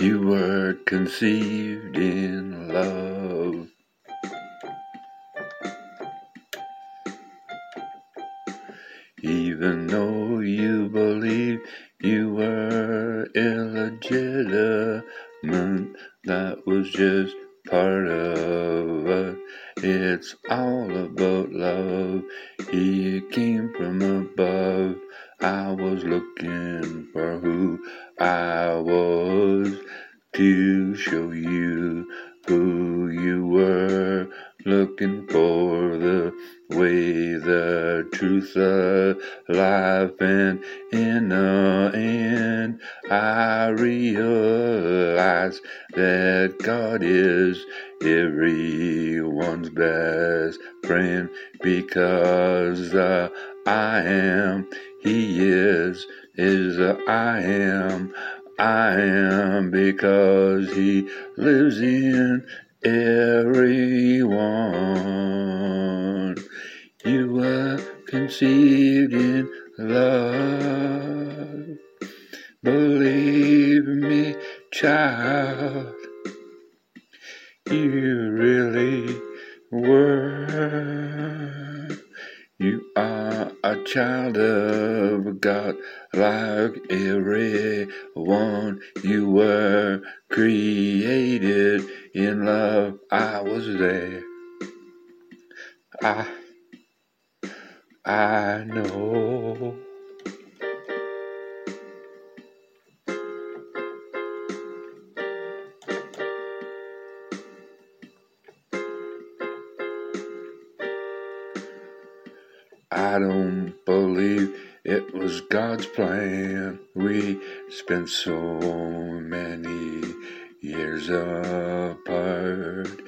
You were conceived in love. Even though you believe you were illegitimate, that was just part of it. It's all about love. He came from above. I was looking for who I was to show you who you were. Looking for the way, the truth, the life, and in the end, I realize that God is everyone's best friend because uh, I am, He is, is I am. I am because He lives in everyone. You were conceived in love. Believe me, child, you really were. You are a child of God, like everyone. You were created in love. I was there. I, I know. I don't believe it was God's plan. We spent so many years apart,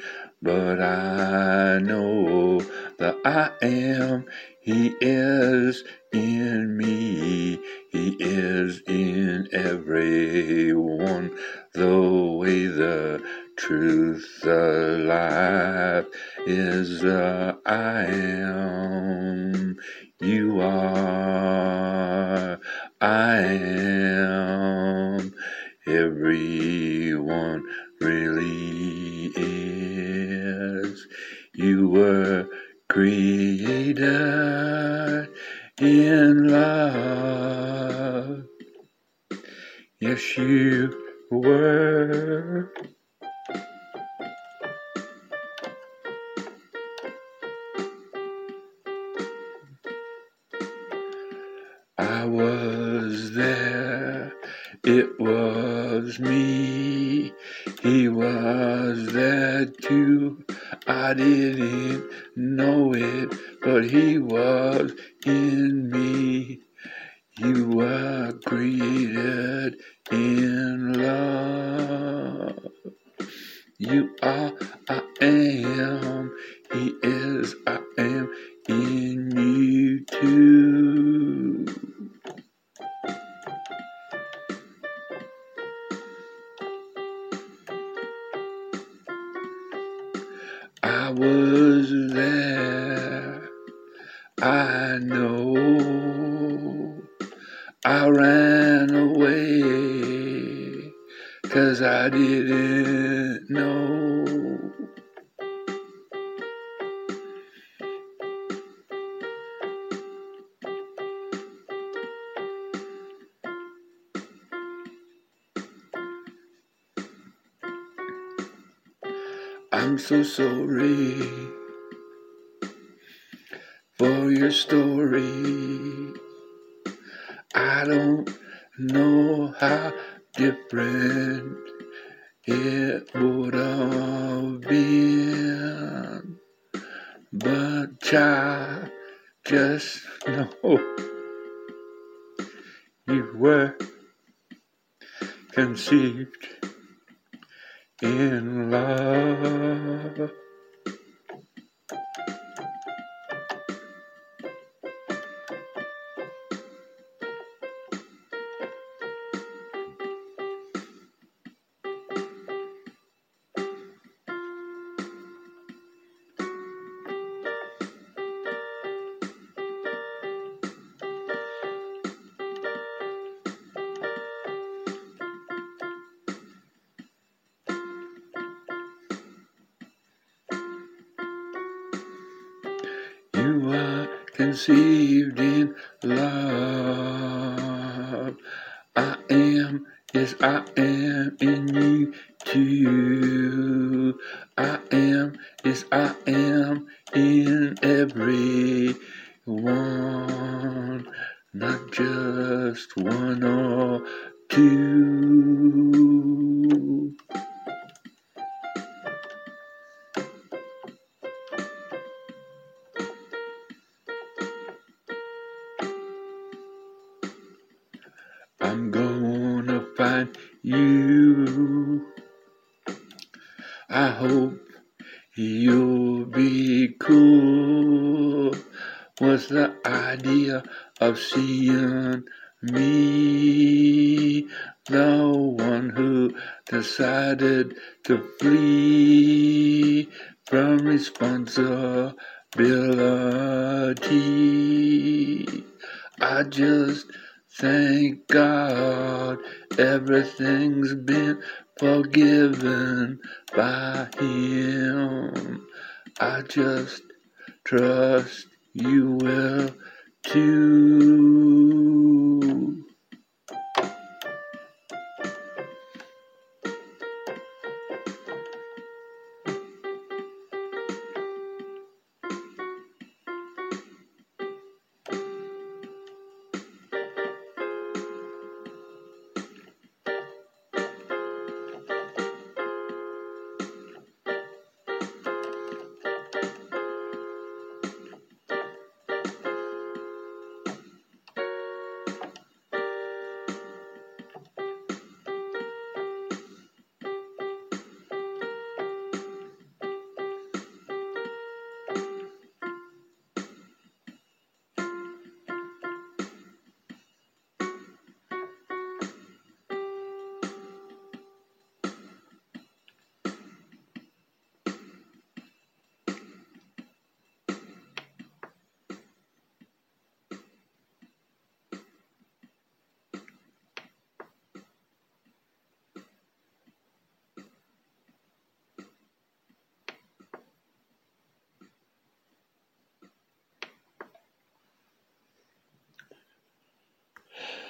but I know that I am. He is in me. He is in everyone. The way, the truth, the life is uh, I am. You are. I am. Everyone really is. You were created in love. Yes, you were. It was me. He was there too. I didn't know it, but he was in me. You were created in I was there. I know. I ran away 'cause I didn't know. I'm so sorry for your story. I don't know how different it would have been, but I just know you were conceived in love. You are conceived in love. I am, yes, I am in you too. I am, yes, I am in every one, not just one or two. I'm gonna find you. I hope you'll be cool. What's the idea of seeing me? The one who decided to flee from responsibility. I just Thank God everything's been forgiven by Him. I just trust you will too.